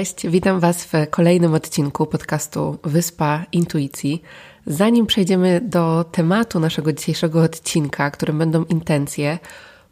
Cześć, witam Was w kolejnym odcinku podcastu Wyspa Intuicji. Zanim przejdziemy do tematu naszego dzisiejszego odcinka, którym będą intencje,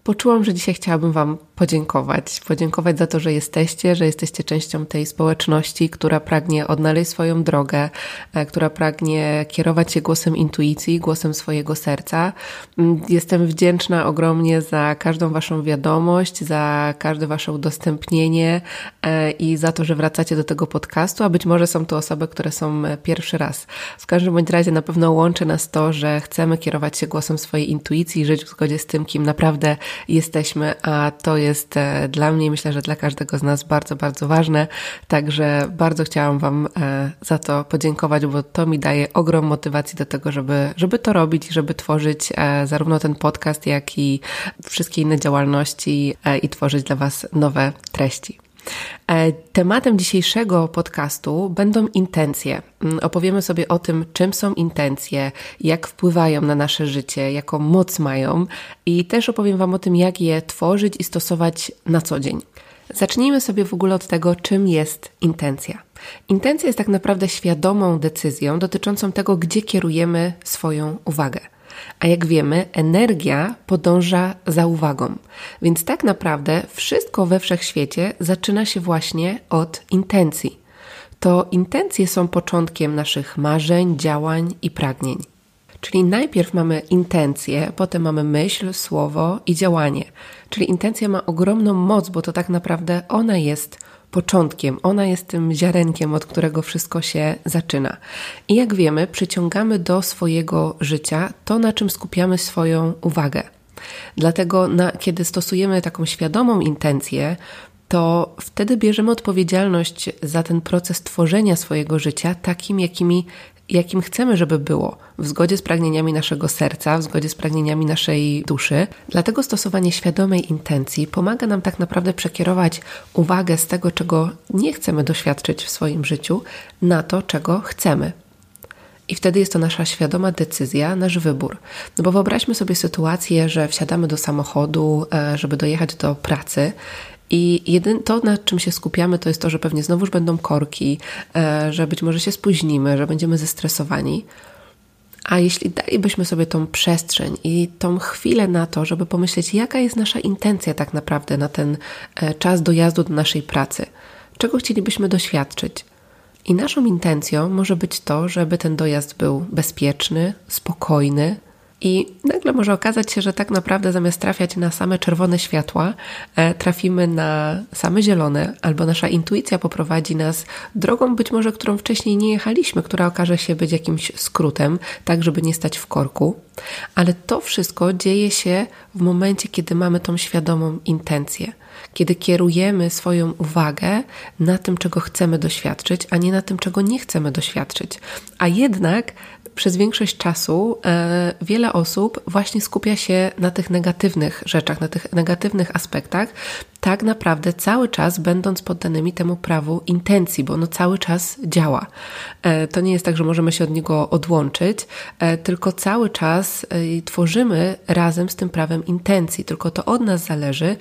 poczułam, że dzisiaj chciałabym Wam podziękować. Podziękować za to, że jesteście, że jesteście częścią tej społeczności, która pragnie odnaleźć swoją drogę, e, która pragnie kierować się głosem intuicji, głosem swojego serca. Mm, jestem wdzięczna ogromnie za każdą Waszą wiadomość, za każde Wasze udostępnienie e, i za to, że wracacie do tego podcastu, a być może są to osoby, które są e, pierwszy raz. W każdym bądź razie na pewno łączy nas to, że chcemy kierować się głosem swojej intuicji żyć w zgodzie z tym, kim naprawdę jesteśmy, a to jest e, dla mnie, myślę, że dla każdego z nas bardzo, bardzo ważne. Także bardzo chciałam Wam e, za to podziękować, bo to mi daje ogrom motywacji do tego, żeby, żeby to robić i żeby tworzyć e, zarówno ten podcast, jak i wszystkie inne działalności i tworzyć dla Was nowe treści. E, tematem dzisiejszego podcastu będą intencje. Mm, opowiemy sobie o tym, czym są intencje, jak wpływają na nasze życie, jaką moc mają i też opowiem Wam o tym, jak je tworzyć i stosować na co dzień. Zacznijmy sobie w ogóle od tego, czym jest intencja. Intencja jest tak naprawdę świadomą decyzją dotyczącą tego, gdzie kierujemy swoją uwagę. A jak wiemy, energia podąża za uwagą. Więc tak naprawdę wszystko we wszechświecie zaczyna się właśnie od intencji. To intencje są początkiem naszych marzeń, działań i pragnień. Czyli najpierw mamy intencję, potem mamy myśl, słowo i działanie. Czyli intencja ma ogromną moc, bo to tak naprawdę ona jest początkiem, ona jest tym ziarenkiem, od którego wszystko się zaczyna. I jak wiemy, przyciągamy do swojego życia to, na czym skupiamy swoją uwagę. Dlatego, na, kiedy stosujemy taką świadomą intencję, to wtedy bierzemy odpowiedzialność za ten proces tworzenia swojego życia takim, jakimi jakim chcemy, żeby było, w zgodzie z pragnieniami naszego serca, w zgodzie z pragnieniami naszej duszy. Dlatego stosowanie świadomej intencji pomaga nam tak naprawdę przekierować uwagę z tego, czego nie chcemy doświadczyć w swoim życiu, na to, czego chcemy. I wtedy jest to nasza świadoma decyzja, nasz wybór. No bo wyobraźmy sobie sytuację, że wsiadamy do samochodu, e, żeby dojechać do pracy i to, nad czym się skupiamy, to jest to, że pewnie znowuż będą korki, e, że być może się spóźnimy, że będziemy zestresowani. A jeśli dalibyśmy sobie tą przestrzeń i tą chwilę na to, żeby pomyśleć, jaka jest nasza intencja tak naprawdę na ten e, czas dojazdu do naszej pracy, czego chcielibyśmy doświadczyć. I naszą intencją może być to, żeby ten dojazd był bezpieczny, spokojny, i nagle może okazać się, że tak naprawdę zamiast trafiać na same czerwone światła, e, trafimy na same zielone, albo nasza intuicja poprowadzi nas drogą, być może którą wcześniej nie jechaliśmy, która okaże się być jakimś skrótem, tak żeby nie stać w korku. Ale to wszystko dzieje się w momencie, kiedy mamy tą świadomą intencję kiedy kierujemy swoją uwagę na tym, czego chcemy doświadczyć, a nie na tym, czego nie chcemy doświadczyć. A jednak przez większość czasu e, wiele osób właśnie skupia się na tych negatywnych rzeczach, na tych negatywnych aspektach, tak naprawdę cały czas będąc poddanymi temu prawu intencji, bo ono cały czas działa. E, to nie jest tak, że możemy się od niego odłączyć, e, tylko cały czas tworzymy razem z tym prawem intencji, tylko to od nas zależy,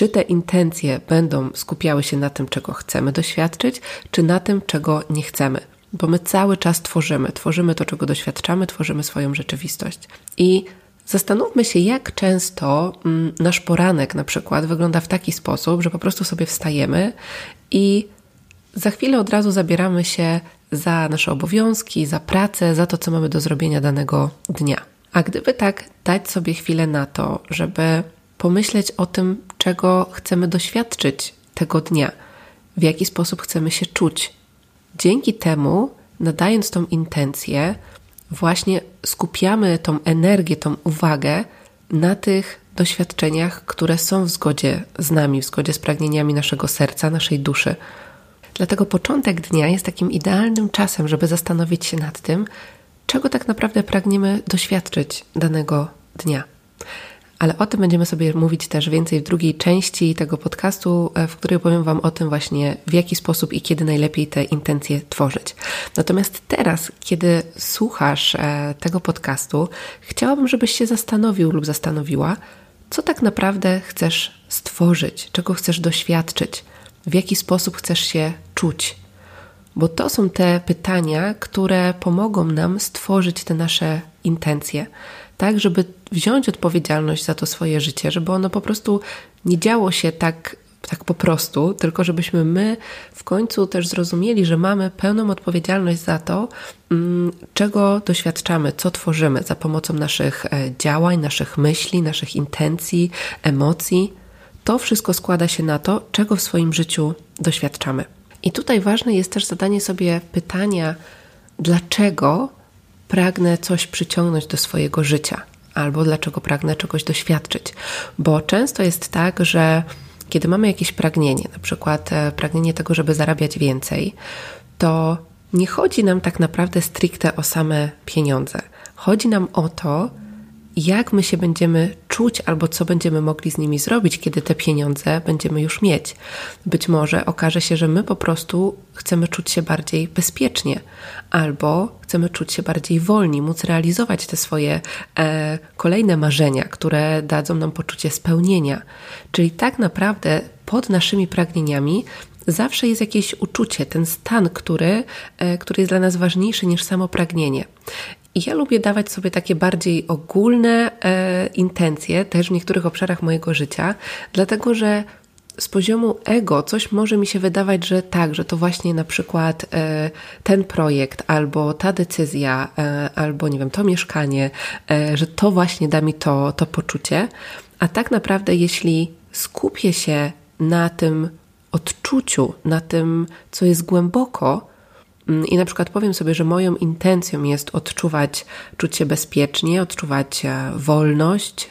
czy te intencje będą skupiały się na tym, czego chcemy doświadczyć, czy na tym, czego nie chcemy bo my cały czas tworzymy, tworzymy to, czego doświadczamy, tworzymy swoją rzeczywistość. I zastanówmy się, jak często mm, nasz poranek na przykład wygląda w taki sposób, że po prostu sobie wstajemy i za chwilę od razu zabieramy się za nasze obowiązki, za pracę, za to, co mamy do zrobienia danego dnia. A gdyby tak dać sobie chwilę na to, żeby pomyśleć o tym, czego chcemy doświadczyć tego dnia, w jaki sposób chcemy się czuć, Dzięki temu, nadając tą intencję, właśnie skupiamy tą energię, tą uwagę na tych doświadczeniach, które są w zgodzie z nami, w zgodzie z pragnieniami naszego serca, naszej duszy. Dlatego początek dnia jest takim idealnym czasem, żeby zastanowić się nad tym, czego tak naprawdę pragniemy doświadczyć danego dnia. Ale o tym będziemy sobie mówić też więcej w drugiej części tego podcastu, e, w której opowiem Wam o tym właśnie, w jaki sposób i kiedy najlepiej te intencje tworzyć. Natomiast teraz, kiedy słuchasz e, tego podcastu, chciałabym, żebyś się zastanowił lub zastanowiła, co tak naprawdę chcesz stworzyć, czego chcesz doświadczyć, w jaki sposób chcesz się czuć. Bo to są te pytania, które pomogą nam stworzyć te nasze intencje tak, żeby wziąć odpowiedzialność za to swoje życie, żeby ono po prostu nie działo się tak, tak po prostu, tylko żebyśmy my w końcu też zrozumieli, że mamy pełną odpowiedzialność za to, mm, czego doświadczamy, co tworzymy za pomocą naszych e, działań, naszych myśli, naszych intencji, emocji. To wszystko składa się na to, czego w swoim życiu doświadczamy. I tutaj ważne jest też zadanie sobie pytania, dlaczego pragnę coś przyciągnąć do swojego życia, albo dlaczego pragnę czegoś doświadczyć. Bo często jest tak, że kiedy mamy jakieś pragnienie, na przykład e, pragnienie tego, żeby zarabiać więcej, to nie chodzi nam tak naprawdę stricte o same pieniądze. Chodzi nam o to, jak my się będziemy czuć albo co będziemy mogli z nimi zrobić, kiedy te pieniądze będziemy już mieć. Być może okaże się, że my po prostu chcemy czuć się bardziej bezpiecznie, albo chcemy czuć się bardziej wolni, móc realizować te swoje e, kolejne marzenia, które dadzą nam poczucie spełnienia. Czyli tak naprawdę pod naszymi pragnieniami zawsze jest jakieś uczucie, ten stan, który, e, który jest dla nas ważniejszy niż samo pragnienie. I ja lubię dawać sobie takie bardziej ogólne e, intencje, też w niektórych obszarach mojego życia, dlatego że z poziomu ego coś może mi się wydawać, że tak, że to właśnie na przykład e, ten projekt, albo ta decyzja, e, albo nie wiem, to mieszkanie, e, że to właśnie da mi to, to poczucie. A tak naprawdę, jeśli skupię się na tym odczuciu, na tym, co jest głęboko, i na przykład powiem sobie, że moją intencją jest odczuwać, czuć się bezpiecznie, odczuwać e, wolność,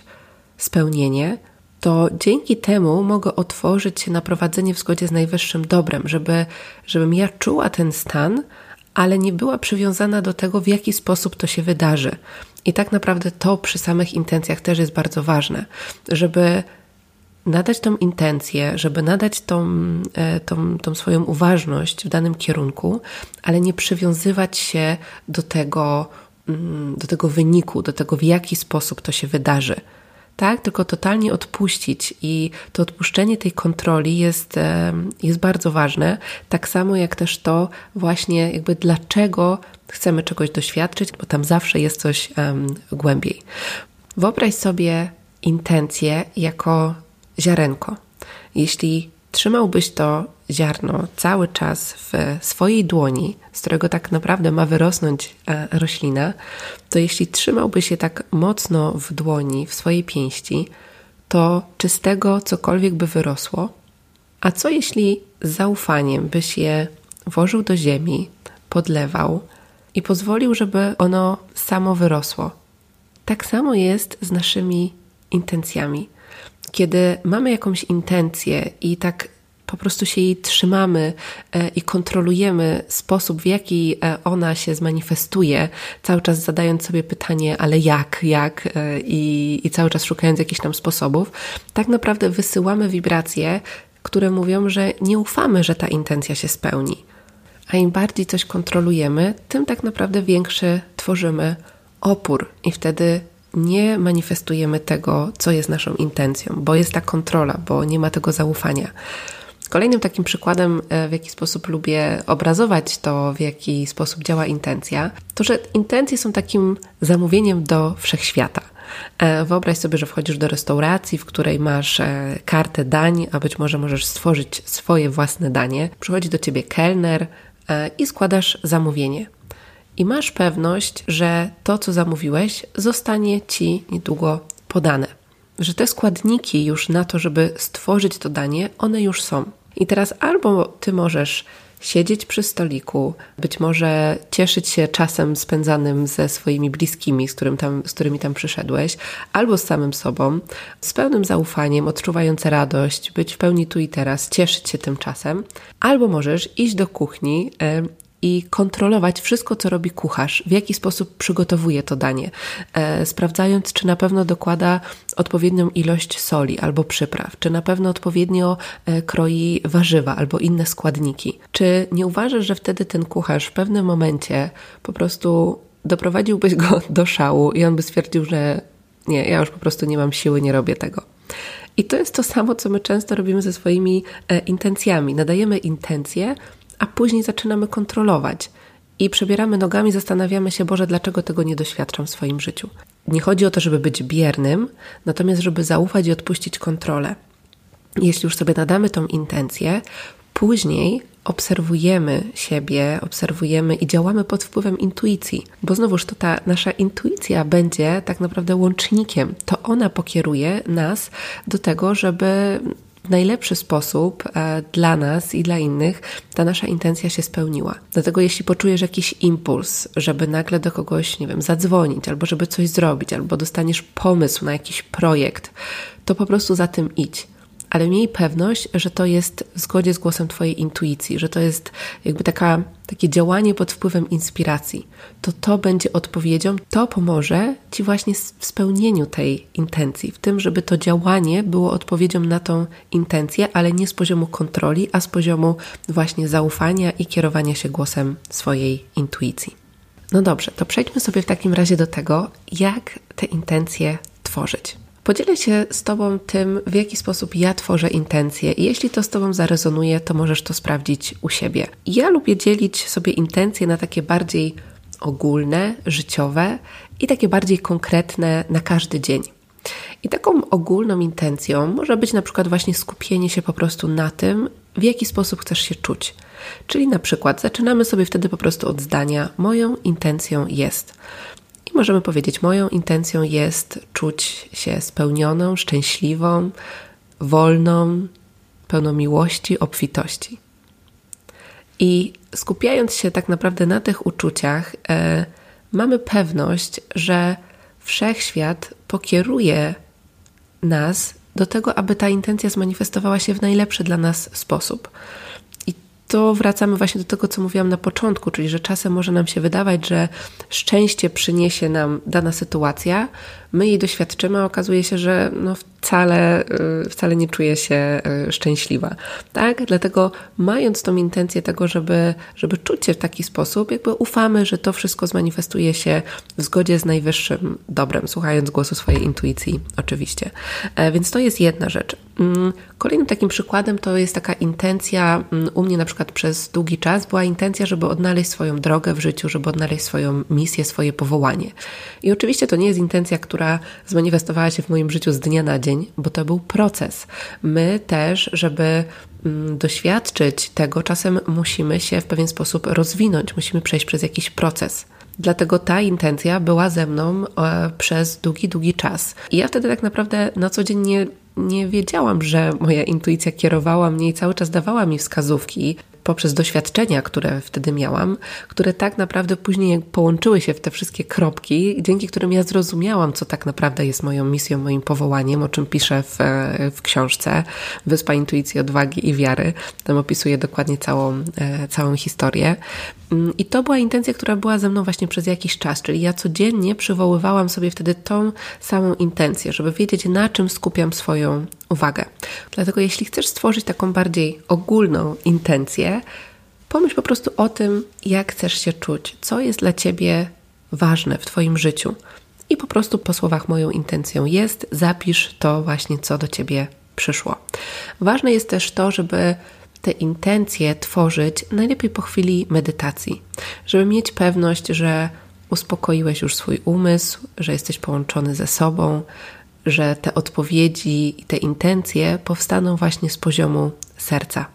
spełnienie, to dzięki temu mogę otworzyć się na prowadzenie w zgodzie z najwyższym dobrem, żeby, żebym ja czuła ten stan, ale nie była przywiązana do tego, w jaki sposób to się wydarzy. I tak naprawdę to przy samych intencjach też jest bardzo ważne, żeby nadać tą intencję, żeby nadać tą, e, tą, tą swoją uważność w danym kierunku, ale nie przywiązywać się do tego, mm, do tego wyniku, do tego, w jaki sposób to się wydarzy. Tak, tylko totalnie odpuścić i to odpuszczenie tej kontroli jest, e, jest bardzo ważne. Tak samo jak też to właśnie jakby dlaczego chcemy czegoś doświadczyć, bo tam zawsze jest coś um, głębiej. Wyobraź sobie intencję jako ziarenko. Jeśli trzymałbyś to ziarno cały czas w swojej dłoni, z którego tak naprawdę ma wyrosnąć e, roślina, to jeśli trzymałbyś je tak mocno w dłoni, w swojej pięści, to czy z tego cokolwiek by wyrosło? A co jeśli z zaufaniem byś je włożył do ziemi, podlewał i pozwolił, żeby ono samo wyrosło? Tak samo jest z naszymi intencjami kiedy mamy jakąś intencję i tak po prostu się jej trzymamy e, i kontrolujemy sposób, w jaki e, ona się zmanifestuje, cały czas zadając sobie pytanie, ale jak, jak e, i, i cały czas szukając jakichś tam sposobów, tak naprawdę wysyłamy wibracje, które mówią, że nie ufamy, że ta intencja się spełni. A im bardziej coś kontrolujemy, tym tak naprawdę większy tworzymy opór i wtedy nie manifestujemy tego, co jest naszą intencją, bo jest ta kontrola, bo nie ma tego zaufania. Kolejnym takim przykładem, e, w jaki sposób lubię obrazować to, w jaki sposób działa intencja, to że intencje są takim zamówieniem do wszechświata. E, wyobraź sobie, że wchodzisz do restauracji, w której masz e, kartę dań, a być może możesz stworzyć swoje własne danie. Przychodzi do ciebie kelner i składasz zamówienie i masz pewność, że to, co zamówiłeś, zostanie ci niedługo podane. Że te składniki już na to, żeby stworzyć to danie, one już są. I teraz albo ty możesz siedzieć przy stoliku, być może cieszyć się czasem spędzanym ze swoimi bliskimi, z, którym tam, z którymi tam przyszedłeś, albo z samym sobą, z pełnym zaufaniem, odczuwając radość, być w pełni tu i teraz, cieszyć się tym czasem, albo możesz iść do kuchni i kontrolować wszystko, co robi kucharz, w jaki sposób przygotowuje to danie, e, sprawdzając, czy na pewno dokłada odpowiednią ilość soli albo przypraw, czy na pewno odpowiednio e, kroi warzywa albo inne składniki. Czy nie uważasz, że wtedy ten kucharz w pewnym momencie po prostu doprowadziłbyś go do szału i on by stwierdził, że nie, ja już po prostu nie mam siły, nie robię tego. I to jest to samo, co my często robimy ze swoimi e, intencjami. Nadajemy intencje, a później zaczynamy kontrolować. I przebieramy nogami, zastanawiamy się, Boże, dlaczego tego nie doświadczam w swoim życiu. Nie chodzi o to, żeby być biernym, natomiast żeby zaufać i odpuścić kontrolę. Jeśli już sobie nadamy tą intencję, później obserwujemy siebie, obserwujemy i działamy pod wpływem intuicji, bo znowuż to ta nasza intuicja będzie tak naprawdę łącznikiem. To ona pokieruje nas do tego, żeby w najlepszy sposób e, dla nas i dla innych ta nasza intencja się spełniła. Dlatego jeśli poczujesz jakiś impuls, żeby nagle do kogoś, nie wiem, zadzwonić, albo żeby coś zrobić, albo dostaniesz pomysł na jakiś projekt, to po prostu za tym idź ale miej pewność, że to jest w zgodzie z głosem Twojej intuicji, że to jest jakby taka, takie działanie pod wpływem inspiracji. To to będzie odpowiedzią, to pomoże Ci właśnie w spełnieniu tej intencji, w tym, żeby to działanie było odpowiedzią na tą intencję, ale nie z poziomu kontroli, a z poziomu właśnie zaufania i kierowania się głosem swojej intuicji. No dobrze, to przejdźmy sobie w takim razie do tego, jak te intencje tworzyć. Podzielę się z Tobą tym, w jaki sposób ja tworzę intencje i jeśli to z Tobą zarezonuje, to możesz to sprawdzić u siebie. Ja lubię dzielić sobie intencje na takie bardziej ogólne, życiowe i takie bardziej konkretne na każdy dzień. I taką ogólną intencją może być na przykład właśnie skupienie się po prostu na tym, w jaki sposób chcesz się czuć. Czyli na przykład zaczynamy sobie wtedy po prostu od zdania: Moją intencją jest. Możemy powiedzieć, moją intencją jest czuć się spełnioną, szczęśliwą, wolną, pełną miłości, obfitości. I skupiając się tak naprawdę na tych uczuciach, e, mamy pewność, że wszechświat pokieruje nas do tego, aby ta intencja zmanifestowała się w najlepszy dla nas sposób to wracamy właśnie do tego, co mówiłam na początku, czyli że czasem może nam się wydawać, że szczęście przyniesie nam dana sytuacja, my jej doświadczymy, a okazuje się, że no wcale, y, wcale nie czuję się y, szczęśliwa. Tak? Dlatego mając tą intencję tego, żeby, żeby czuć się w taki sposób, jakby ufamy, że to wszystko zmanifestuje się w zgodzie z najwyższym dobrem, słuchając głosu swojej intuicji oczywiście. E, więc to jest jedna rzecz. Mm, kolejnym takim przykładem to jest taka intencja, mm, u mnie na przykład przez długi czas była intencja, żeby odnaleźć swoją drogę w życiu, żeby odnaleźć swoją misję, swoje powołanie. I oczywiście to nie jest intencja, która zmanifestowała się w moim życiu z dnia na dzień, bo to był proces. My też, żeby mm, doświadczyć tego, czasem musimy się w pewien sposób rozwinąć, musimy przejść przez jakiś proces. Dlatego ta intencja była ze mną e, przez długi, długi czas. I ja wtedy tak naprawdę na co dzień nie, nie wiedziałam, że moja intuicja kierowała mnie i cały czas dawała mi wskazówki, poprzez doświadczenia, które wtedy miałam, które tak naprawdę później połączyły się w te wszystkie kropki, dzięki którym ja zrozumiałam, co tak naprawdę jest moją misją, moim powołaniem, o czym piszę w, w książce Wyspa Intuicji, Odwagi i Wiary. Tam opisuję dokładnie całą, e, całą historię. Mm, I to była intencja, która była ze mną właśnie przez jakiś czas, czyli ja codziennie przywoływałam sobie wtedy tą samą intencję, żeby wiedzieć, na czym skupiam swoją uwagę. Dlatego, jeśli chcesz stworzyć taką bardziej ogólną intencję, pomyśl po prostu o tym, jak chcesz się czuć, co jest dla ciebie ważne w Twoim życiu. I po prostu po słowach moją intencją jest, zapisz to właśnie, co do ciebie przyszło. Ważne jest też to, żeby te intencje tworzyć najlepiej po chwili medytacji, żeby mieć pewność, że uspokoiłeś już swój umysł, że jesteś połączony ze sobą, że te odpowiedzi i te intencje powstaną właśnie z poziomu serca.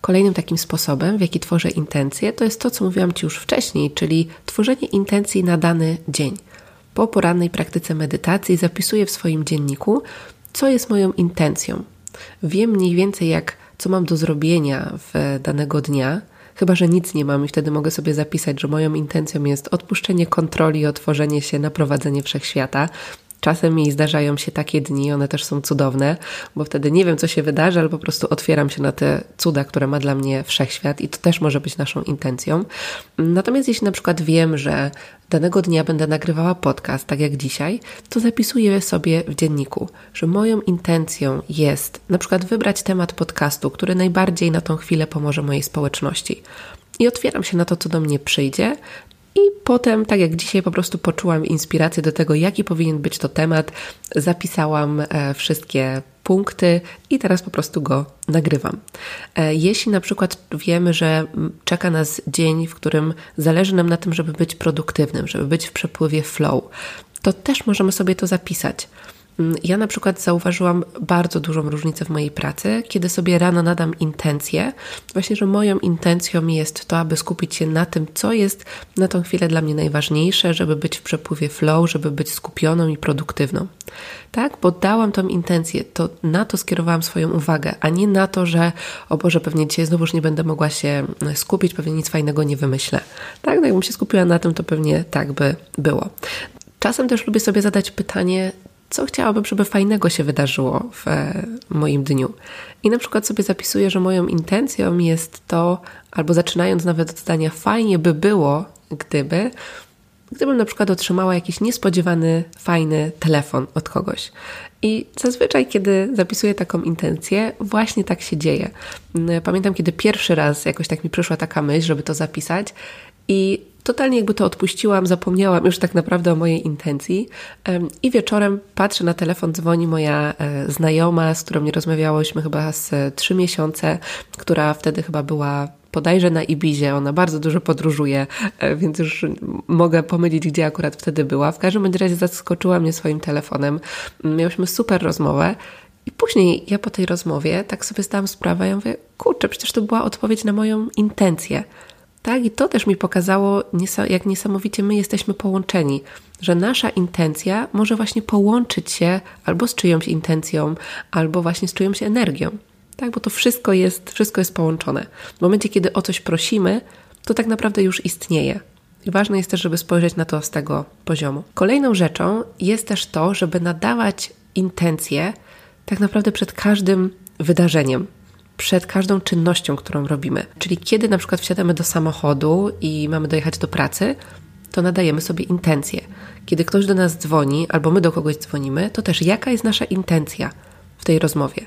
Kolejnym takim sposobem, w jaki tworzę intencje, to jest to, co mówiłam Ci już wcześniej, czyli tworzenie intencji na dany dzień. Po porannej praktyce medytacji zapisuję w swoim dzienniku, co jest moją intencją. Wiem mniej więcej, jak, co mam do zrobienia w danego dnia, Chyba, że nic nie mam i wtedy mogę sobie zapisać, że moją intencją jest odpuszczenie kontroli, otworzenie się na prowadzenie wszechświata. Czasem mi zdarzają się takie dni, one też są cudowne, bo wtedy nie wiem, co się wydarzy, ale po prostu otwieram się na te cuda, które ma dla mnie wszechświat i to też może być naszą intencją. Natomiast jeśli na przykład wiem, że danego dnia będę nagrywała podcast, tak jak dzisiaj, to zapisuję sobie w dzienniku, że moją intencją jest na przykład wybrać temat podcastu, który najbardziej na tą chwilę pomoże mojej społeczności. I otwieram się na to, co do mnie przyjdzie, i potem, tak jak dzisiaj, po prostu poczułam inspirację do tego, jaki powinien być to temat. Zapisałam e, wszystkie punkty i teraz po prostu go nagrywam. E, jeśli na przykład wiemy, że czeka nas dzień, w którym zależy nam na tym, żeby być produktywnym, żeby być w przepływie flow, to też możemy sobie to zapisać. Mm, ja na przykład zauważyłam bardzo dużą różnicę w mojej pracy, kiedy sobie rano nadam intencję, właśnie, że moją intencją jest to, aby skupić się na tym, co jest na tą chwilę dla mnie najważniejsze, żeby być w przepływie flow, żeby być skupioną i produktywną. Tak, bo dałam tą intencję, to na to skierowałam swoją uwagę, a nie na to, że o Boże, pewnie dzisiaj znowuż nie będę mogła się skupić, pewnie nic fajnego nie wymyślę. Tak, no jakbym się skupiła na tym, to pewnie tak by było. Czasem też lubię sobie zadać pytanie, co chciałabym, żeby fajnego się wydarzyło w e, moim dniu. I na przykład sobie zapisuję, że moją intencją jest to, albo zaczynając nawet od zdania, fajnie by było, gdyby, gdybym na przykład otrzymała jakiś niespodziewany, fajny telefon od kogoś. I zazwyczaj, kiedy zapisuję taką intencję, właśnie tak się dzieje. Pamiętam, kiedy pierwszy raz jakoś tak mi przyszła taka myśl, żeby to zapisać, i totalnie jakby to odpuściłam, zapomniałam już tak naprawdę o mojej intencji. I wieczorem patrzę na telefon, dzwoni moja e, znajoma, z którą nie rozmawiałyśmy chyba z trzy miesiące, która wtedy chyba była podajże na Ibizie, ona bardzo dużo podróżuje, e, więc już mogę pomylić, gdzie akurat wtedy była. W każdym razie zaskoczyła mnie swoim telefonem. Miałyśmy super rozmowę. I później ja po tej rozmowie tak sobie zdałam sprawę, ja mówię, kurczę, przecież to była odpowiedź na moją intencję. Tak, i to też mi pokazało, jak niesamowicie my jesteśmy połączeni, że nasza intencja może właśnie połączyć się albo z czyjąś intencją, albo właśnie z czyjąś energią. Tak, bo to wszystko jest, wszystko jest połączone. W momencie, kiedy o coś prosimy, to tak naprawdę już istnieje. I ważne jest też, żeby spojrzeć na to z tego poziomu. Kolejną rzeczą jest też to, żeby nadawać intencje tak naprawdę przed każdym wydarzeniem przed każdą czynnością, którą robimy. Czyli kiedy na przykład wsiadamy do samochodu i mamy dojechać do pracy, to nadajemy sobie intencję. Kiedy ktoś do nas dzwoni, albo my do kogoś dzwonimy, to też jaka jest nasza intencja w tej rozmowie.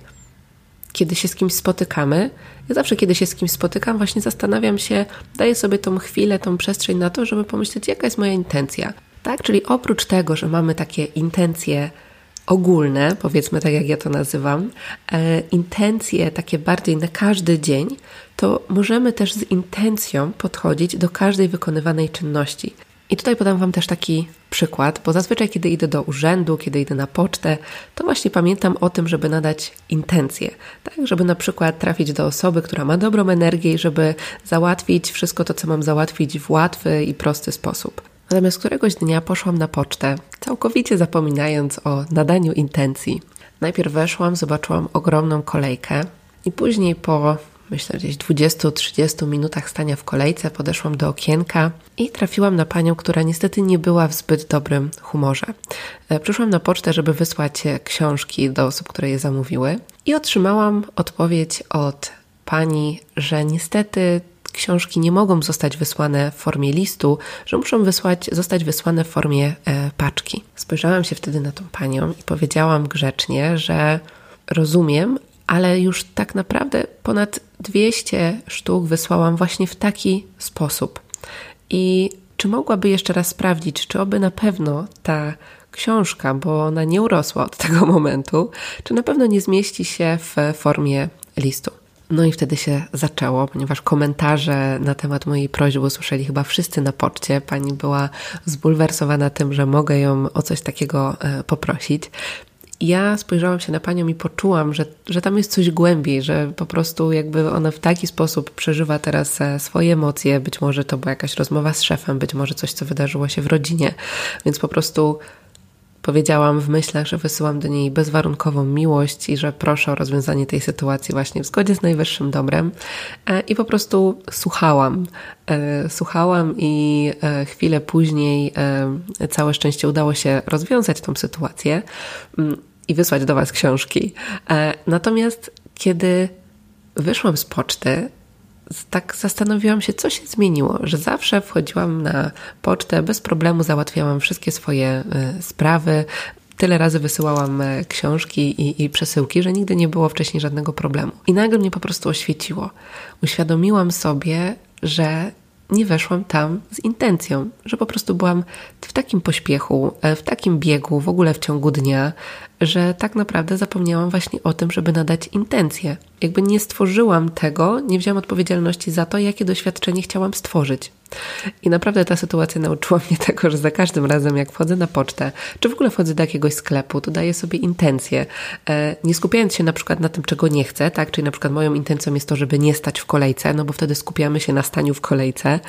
Kiedy się z kimś spotykamy, ja zawsze, kiedy się z kimś spotykam, właśnie zastanawiam się, daję sobie tą chwilę, tą przestrzeń na to, żeby pomyśleć, jaka jest moja intencja. Tak, czyli oprócz tego, że mamy takie intencje ogólne, powiedzmy tak jak ja to nazywam, e, intencje takie bardziej na każdy dzień, to możemy też z intencją podchodzić do każdej wykonywanej czynności. I tutaj podam Wam też taki przykład, bo zazwyczaj, kiedy idę do urzędu, kiedy idę na pocztę, to właśnie pamiętam o tym, żeby nadać intencję. Tak, żeby na przykład trafić do osoby, która ma dobrą energię i żeby załatwić wszystko to, co mam załatwić w łatwy i prosty sposób. Natomiast któregoś dnia poszłam na pocztę, całkowicie zapominając o nadaniu intencji. Najpierw weszłam, zobaczyłam ogromną kolejkę i później po myślę gdzieś 20-30 minutach stania w kolejce podeszłam do okienka i trafiłam na panią, która niestety nie była w zbyt dobrym humorze. E, przyszłam na pocztę, żeby wysłać książki do osób, które je zamówiły i otrzymałam odpowiedź od pani, że niestety książki nie mogą zostać wysłane w formie listu, że muszą wysłać, zostać wysłane w formie e, paczki. Spojrzałam się wtedy na tą panią i powiedziałam grzecznie, że rozumiem, ale już tak naprawdę ponad 200 sztuk wysłałam właśnie w taki sposób. I czy mogłaby jeszcze raz sprawdzić, czy oby na pewno ta książka, bo ona nie urosła od tego momentu, czy na pewno nie zmieści się w formie listu? No i wtedy się zaczęło, ponieważ komentarze na temat mojej prośby usłyszeli chyba wszyscy na poczcie. Pani była zbulwersowana tym, że mogę ją o coś takiego e, poprosić. Ja spojrzałam się na panią i poczułam, że, że tam jest coś głębiej, że po prostu jakby ona w taki sposób przeżywa teraz e, swoje emocje. Być może to była jakaś rozmowa z szefem, być może coś, co wydarzyło się w rodzinie, więc po prostu Powiedziałam w myślach, że wysyłam do niej bezwarunkową miłość i że proszę o rozwiązanie tej sytuacji właśnie w zgodzie z najwyższym dobrem. E, I po prostu słuchałam. E, słuchałam i e, chwilę później całe szczęście udało się rozwiązać tą sytuację mm, i wysłać do Was książki. Natomiast kiedy wyszłam z poczty, tak zastanowiłam się, co się zmieniło, że zawsze wchodziłam na pocztę, bez problemu załatwiałam wszystkie swoje e, sprawy. Tyle razy wysyłałam e, książki i, i przesyłki, że nigdy nie było wcześniej żadnego problemu. I nagle mnie po prostu oświeciło. Uświadomiłam sobie, że nie weszłam tam z intencją, że po prostu byłam w takim pośpiechu, e, w takim biegu, w ogóle w ciągu dnia, że tak naprawdę zapomniałam właśnie o tym, żeby nadać intencję. Jakby nie stworzyłam tego, nie wzięłam odpowiedzialności za to, jakie doświadczenie chciałam stworzyć. I naprawdę ta sytuacja nauczyła mnie tego, że za każdym razem, jak wchodzę na pocztę, czy w ogóle wchodzę do jakiegoś sklepu, to daję sobie intencję, e, nie skupiając się na przykład na tym, czego nie chcę, tak? Czyli na przykład moją intencją jest to, żeby nie stać w kolejce, no bo wtedy skupiamy się na staniu w kolejce,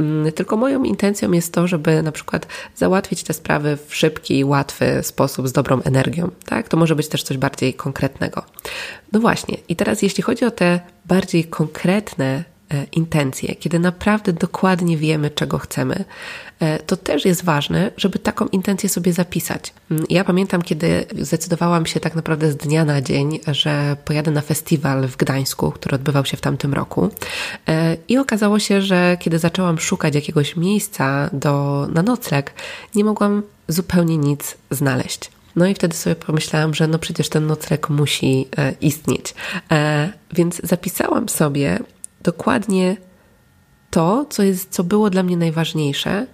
mm, tylko moją intencją jest to, żeby na przykład załatwić te sprawy w szybki, łatwy sposób, z dobrą energią, tak? To może być też coś bardziej konkretnego. No właśnie, i teraz jeśli chodzi o te bardziej konkretne E, intencje, kiedy naprawdę dokładnie wiemy, czego chcemy, e, to też jest ważne, żeby taką intencję sobie zapisać. Mm, ja pamiętam, kiedy zdecydowałam się tak naprawdę z dnia na dzień, że pojadę na festiwal w Gdańsku, który odbywał się w tamtym roku. E, I okazało się, że kiedy zaczęłam szukać jakiegoś miejsca do, na nocleg, nie mogłam zupełnie nic znaleźć. No i wtedy sobie pomyślałam, że no przecież ten nocleg musi istnieć. Więc zapisałam sobie dokładnie to, co, jest, co było dla mnie najważniejsze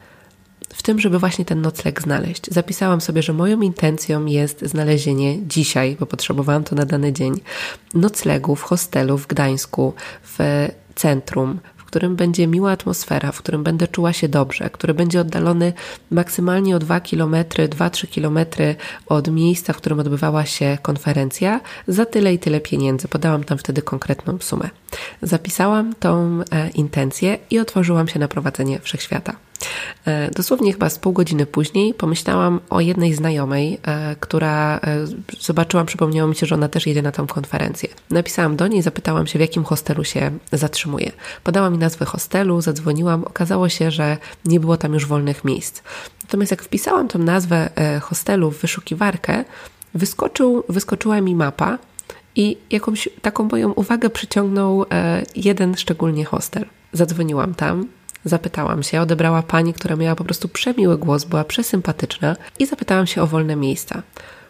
w tym, żeby właśnie ten nocleg znaleźć. Zapisałam sobie, że moją intencją jest znalezienie dzisiaj, bo potrzebowałam to na dany dzień, noclegu w hostelu w Gdańsku, w centrum, którym będzie miła atmosfera, w którym będę czuła się dobrze, który będzie oddalony maksymalnie o 2 km, 2-3 km od miejsca, w którym odbywała się konferencja, za tyle i tyle pieniędzy. Podałam tam wtedy konkretną sumę. Zapisałam tą e, intencję i otworzyłam się na prowadzenie wszechświata. E, dosłownie chyba z pół godziny później pomyślałam o jednej znajomej, e, która zobaczyłam, przypomniało mi się, że ona też jedzie na tą konferencję. Napisałam do niej, zapytałam się, w jakim hostelu się zatrzymuje. Podała mi nazwę hostelu, zadzwoniłam, okazało się, że nie było tam już wolnych miejsc. Natomiast jak wpisałam tą nazwę hostelu w wyszukiwarkę, wyskoczył, wyskoczyła mi mapa i jakąś taką moją uwagę przyciągnął e, jeden szczególnie hostel. Zadzwoniłam tam, zapytałam się, odebrała pani, która miała po prostu przemiły głos, była przesympatyczna i zapytałam się o wolne miejsca.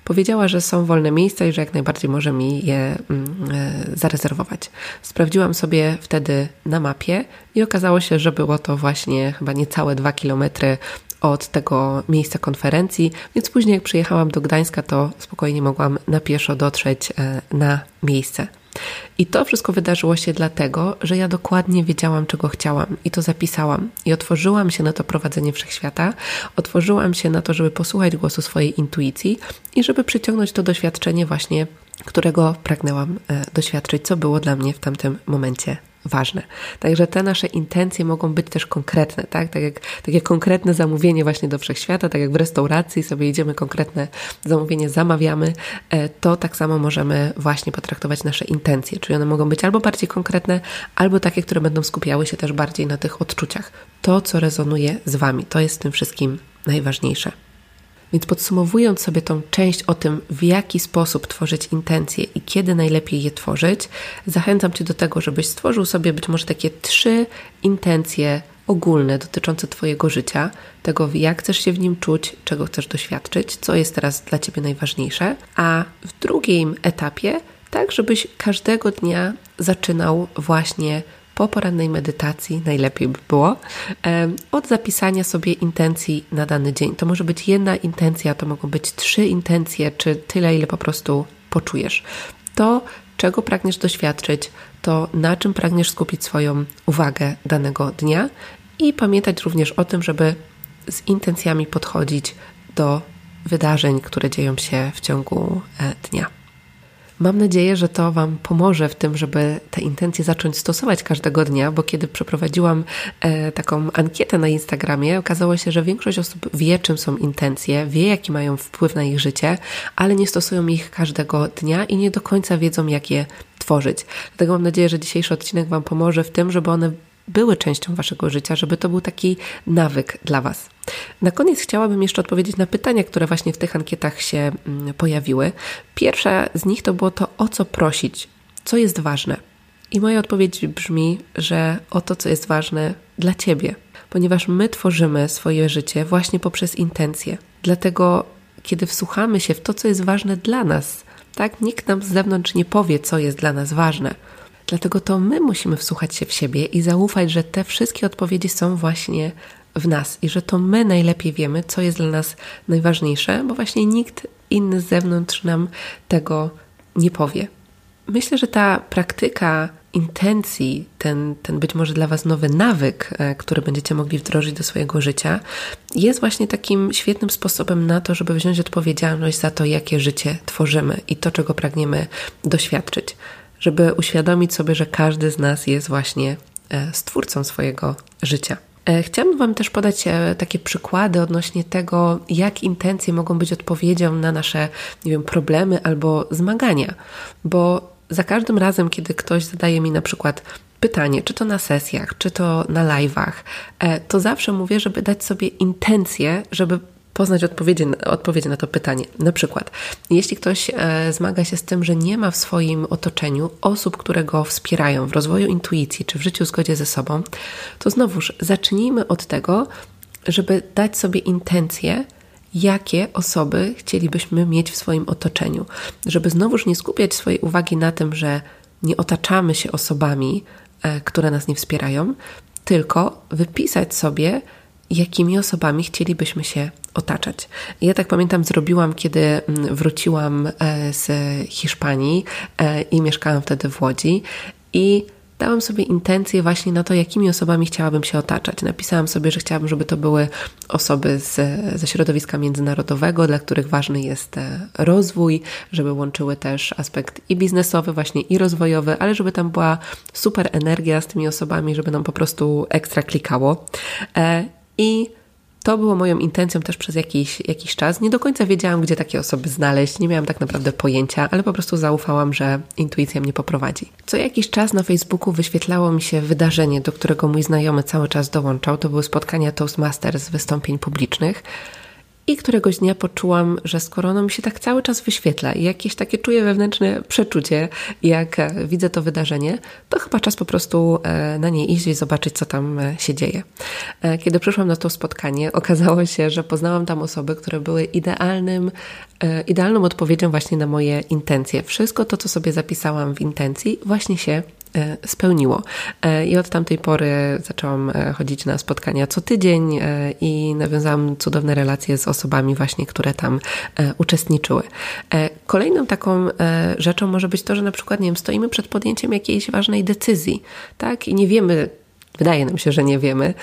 Powiedziała, że są wolne miejsca i że jak najbardziej może mi je mm, e, zarezerwować. Sprawdziłam sobie wtedy na mapie i okazało się, że było to właśnie chyba niecałe dwa kilometry od tego miejsca konferencji, więc później jak przyjechałam do Gdańska, to spokojnie mogłam na pieszo dotrzeć e, na miejsce. I to wszystko wydarzyło się dlatego, że ja dokładnie wiedziałam, czego chciałam i to zapisałam. I otworzyłam się na to prowadzenie wszechświata, otworzyłam się na to, żeby posłuchać głosu swojej intuicji i żeby przyciągnąć to doświadczenie właśnie, którego pragnęłam e, doświadczyć, co było dla mnie w tamtym momencie ważne. Także te nasze intencje mogą być też konkretne, tak? Tak jak takie konkretne zamówienie właśnie do wszechświata, tak jak w restauracji sobie idziemy konkretne zamówienie, zamawiamy, e, to tak samo możemy właśnie potraktować nasze intencje, czyli one mogą być albo bardziej konkretne, albo takie, które będą skupiały się też bardziej na tych odczuciach. To, co rezonuje z Wami, to jest w tym wszystkim najważniejsze. Więc podsumowując sobie tą część o tym, w jaki sposób tworzyć intencje i kiedy najlepiej je tworzyć, zachęcam Cię do tego, żebyś stworzył sobie być może takie trzy intencje ogólne dotyczące Twojego życia, tego jak chcesz się w nim czuć, czego chcesz doświadczyć, co jest teraz dla Ciebie najważniejsze, a w drugim etapie tak, żebyś każdego dnia zaczynał właśnie po porannej medytacji najlepiej by było od zapisania sobie intencji na dany dzień. To może być jedna intencja, to mogą być trzy intencje, czy tyle, ile po prostu poczujesz. To, czego pragniesz doświadczyć, to na czym pragniesz skupić swoją uwagę danego dnia i pamiętać również o tym, żeby z intencjami podchodzić do wydarzeń, które dzieją się w ciągu e, dnia. Mam nadzieję, że to Wam pomoże w tym, żeby te intencje zacząć stosować każdego dnia, bo kiedy przeprowadziłam e, taką ankietę na Instagramie, okazało się, że większość osób wie, czym są intencje, wie, jaki mają wpływ na ich życie, ale nie stosują ich każdego dnia i nie do końca wiedzą, jak je tworzyć. Dlatego mam nadzieję, że dzisiejszy odcinek Wam pomoże w tym, żeby one były częścią Waszego życia, żeby to był taki nawyk dla Was. Na koniec chciałabym jeszcze odpowiedzieć na pytania, które właśnie w tych ankietach się mm, pojawiły. Pierwsza z nich to było to, o co prosić, co jest ważne. I moja odpowiedź brzmi, że o to, co jest ważne dla Ciebie, ponieważ my tworzymy swoje życie właśnie poprzez intencje. Dlatego, kiedy wsłuchamy się w to, co jest ważne dla nas, tak, nikt nam z zewnątrz nie powie, co jest dla nas ważne Dlatego to my musimy wsłuchać się w siebie i zaufać, że te wszystkie odpowiedzi są właśnie w nas i że to my najlepiej wiemy, co jest dla nas najważniejsze, bo właśnie nikt inny z zewnątrz nam tego nie powie. Myślę, że ta praktyka intencji, ten, ten być może dla Was nowy nawyk, e, który będziecie mogli wdrożyć do swojego życia, jest właśnie takim świetnym sposobem na to, żeby wziąć odpowiedzialność za to, jakie życie tworzymy i to, czego pragniemy doświadczyć żeby uświadomić sobie, że każdy z nas jest właśnie e, stwórcą swojego życia. E, chciałabym Wam też podać e, takie przykłady odnośnie tego, jak intencje mogą być odpowiedzią na nasze, nie wiem, problemy albo zmagania, bo za każdym razem, kiedy ktoś zadaje mi na przykład pytanie, czy to na sesjach, czy to na live'ach, to zawsze mówię, żeby dać sobie intencję, żeby poznać odpowiedzi, odpowiedzi na to pytanie. Na przykład, jeśli ktoś e, zmaga się z tym, że nie ma w swoim otoczeniu osób, które go wspierają w rozwoju intuicji czy w życiu w zgodzie ze sobą, to znowuż zacznijmy od tego, żeby dać sobie intencję, jakie osoby chcielibyśmy mieć w swoim otoczeniu, żeby znowuż nie skupiać swojej uwagi na tym, że nie otaczamy się osobami, e, które nas nie wspierają, tylko wypisać sobie, jakimi osobami chcielibyśmy się otaczać. Ja tak pamiętam, zrobiłam, kiedy mm, wróciłam e, z Hiszpanii e, i mieszkałam wtedy w Łodzi i dałam sobie intencję właśnie na to, jakimi osobami chciałabym się otaczać. Napisałam sobie, że chciałabym, żeby to były osoby z, ze środowiska międzynarodowego, dla których ważny jest e, rozwój, żeby łączyły też aspekt i biznesowy, właśnie i rozwojowy, ale żeby tam była super energia z tymi osobami, żeby nam po prostu ekstra klikało. I to było moją intencją też przez jakiś, jakiś czas. Nie do końca wiedziałam, gdzie takie osoby znaleźć, nie miałam tak naprawdę pojęcia, ale po prostu zaufałam, że intuicja mnie poprowadzi. Co jakiś czas na Facebooku wyświetlało mi się wydarzenie, do którego mój znajomy cały czas dołączał. To były spotkania Toastmasters z wystąpień publicznych. I któregoś dnia poczułam, że skoro ono mi się tak cały czas wyświetla i jakieś takie czuję wewnętrzne przeczucie, jak e, widzę to wydarzenie, to chyba czas po prostu e, na nie iść i zobaczyć, co tam e, się dzieje. Kiedy przyszłam na to spotkanie, okazało się, że poznałam tam osoby, które były idealnym, idealną odpowiedzią właśnie na moje intencje. Wszystko to, co sobie zapisałam w intencji, właśnie się spełniło. E, I od tamtej pory zaczęłam e, chodzić na spotkania co tydzień i nawiązałam cudowne relacje z osobami właśnie, które tam uczestniczyły. Kolejną taką rzeczą może być to, że na przykład, nie wiem, stoimy przed podjęciem jakiejś ważnej decyzji, tak? I nie wiemy, wydaje nam się, że nie wiemy,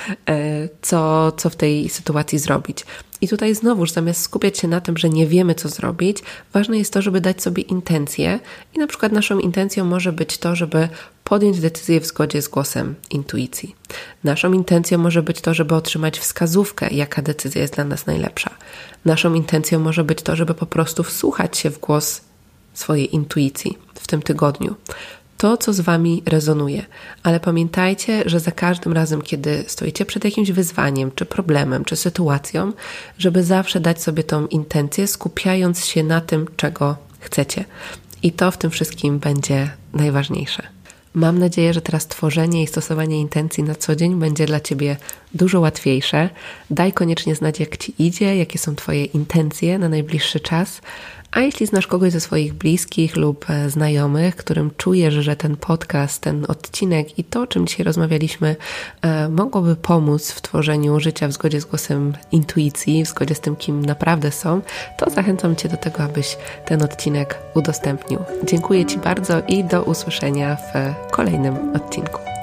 co, co w tej sytuacji zrobić. I tutaj znowuż, zamiast skupiać się na tym, że nie wiemy, co zrobić, ważne jest to, żeby dać sobie intencję. I na przykład naszą intencją może być to, żeby podjąć decyzję w zgodzie z głosem intuicji. Naszą intencją może być to, żeby otrzymać wskazówkę, jaka decyzja jest dla nas najlepsza. Naszą intencją może być to, żeby po prostu wsłuchać się w głos swojej intuicji w tym tygodniu to, co z Wami rezonuje. Ale pamiętajcie, że za każdym razem, kiedy stoicie przed jakimś wyzwaniem, czy problemem, czy sytuacją, żeby zawsze dać sobie tą intencję, skupiając się na tym, czego chcecie. I to w tym wszystkim będzie najważniejsze. Mam nadzieję, że teraz tworzenie i stosowanie intencji na co dzień będzie dla Ciebie dużo łatwiejsze. Daj koniecznie znać, jak Ci idzie, jakie są Twoje intencje na najbliższy czas. A jeśli znasz kogoś ze swoich bliskich lub e, znajomych, którym czujesz, że ten podcast, ten odcinek i to, o czym dzisiaj rozmawialiśmy, e, mogłoby pomóc w tworzeniu życia w zgodzie z głosem intuicji, w zgodzie z tym, kim naprawdę są, to zachęcam Cię do tego, abyś ten odcinek udostępnił. Dziękuję Ci bardzo i do usłyszenia w kolejnym odcinku.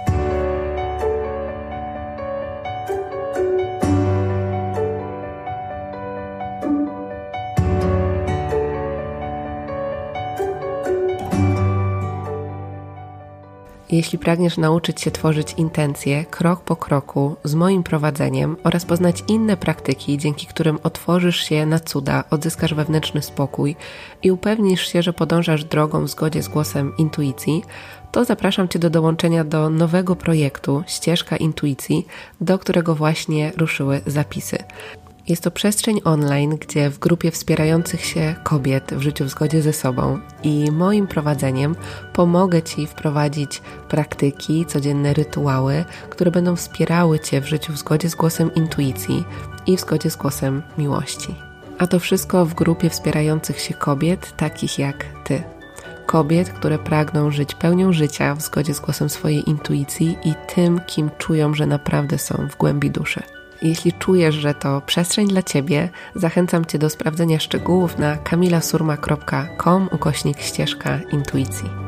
Jeśli pragniesz nauczyć się tworzyć intencje krok po kroku z moim prowadzeniem oraz poznać inne praktyki, dzięki którym otworzysz się na cuda, odzyskasz wewnętrzny spokój i upewnisz się, że podążasz drogą w zgodzie z głosem intuicji, to zapraszam Cię do dołączenia do nowego projektu Ścieżka Intuicji, do którego właśnie ruszyły zapisy. Jest to przestrzeń online, gdzie w grupie wspierających się kobiet w życiu w zgodzie ze sobą i moim prowadzeniem pomogę Ci wprowadzić praktyki, codzienne rytuały, które będą wspierały Cię w życiu w zgodzie z głosem intuicji i w zgodzie z głosem miłości. A to wszystko w grupie wspierających się kobiet, takich jak Ty. Kobiet, które pragną żyć pełnią życia w zgodzie z głosem swojej intuicji i tym, kim czują, że naprawdę są w głębi duszy. Jeśli czujesz, że to przestrzeń dla Ciebie, zachęcam Cię do sprawdzenia szczegółów na kamilasurma.com ukośnik ścieżka intuicji.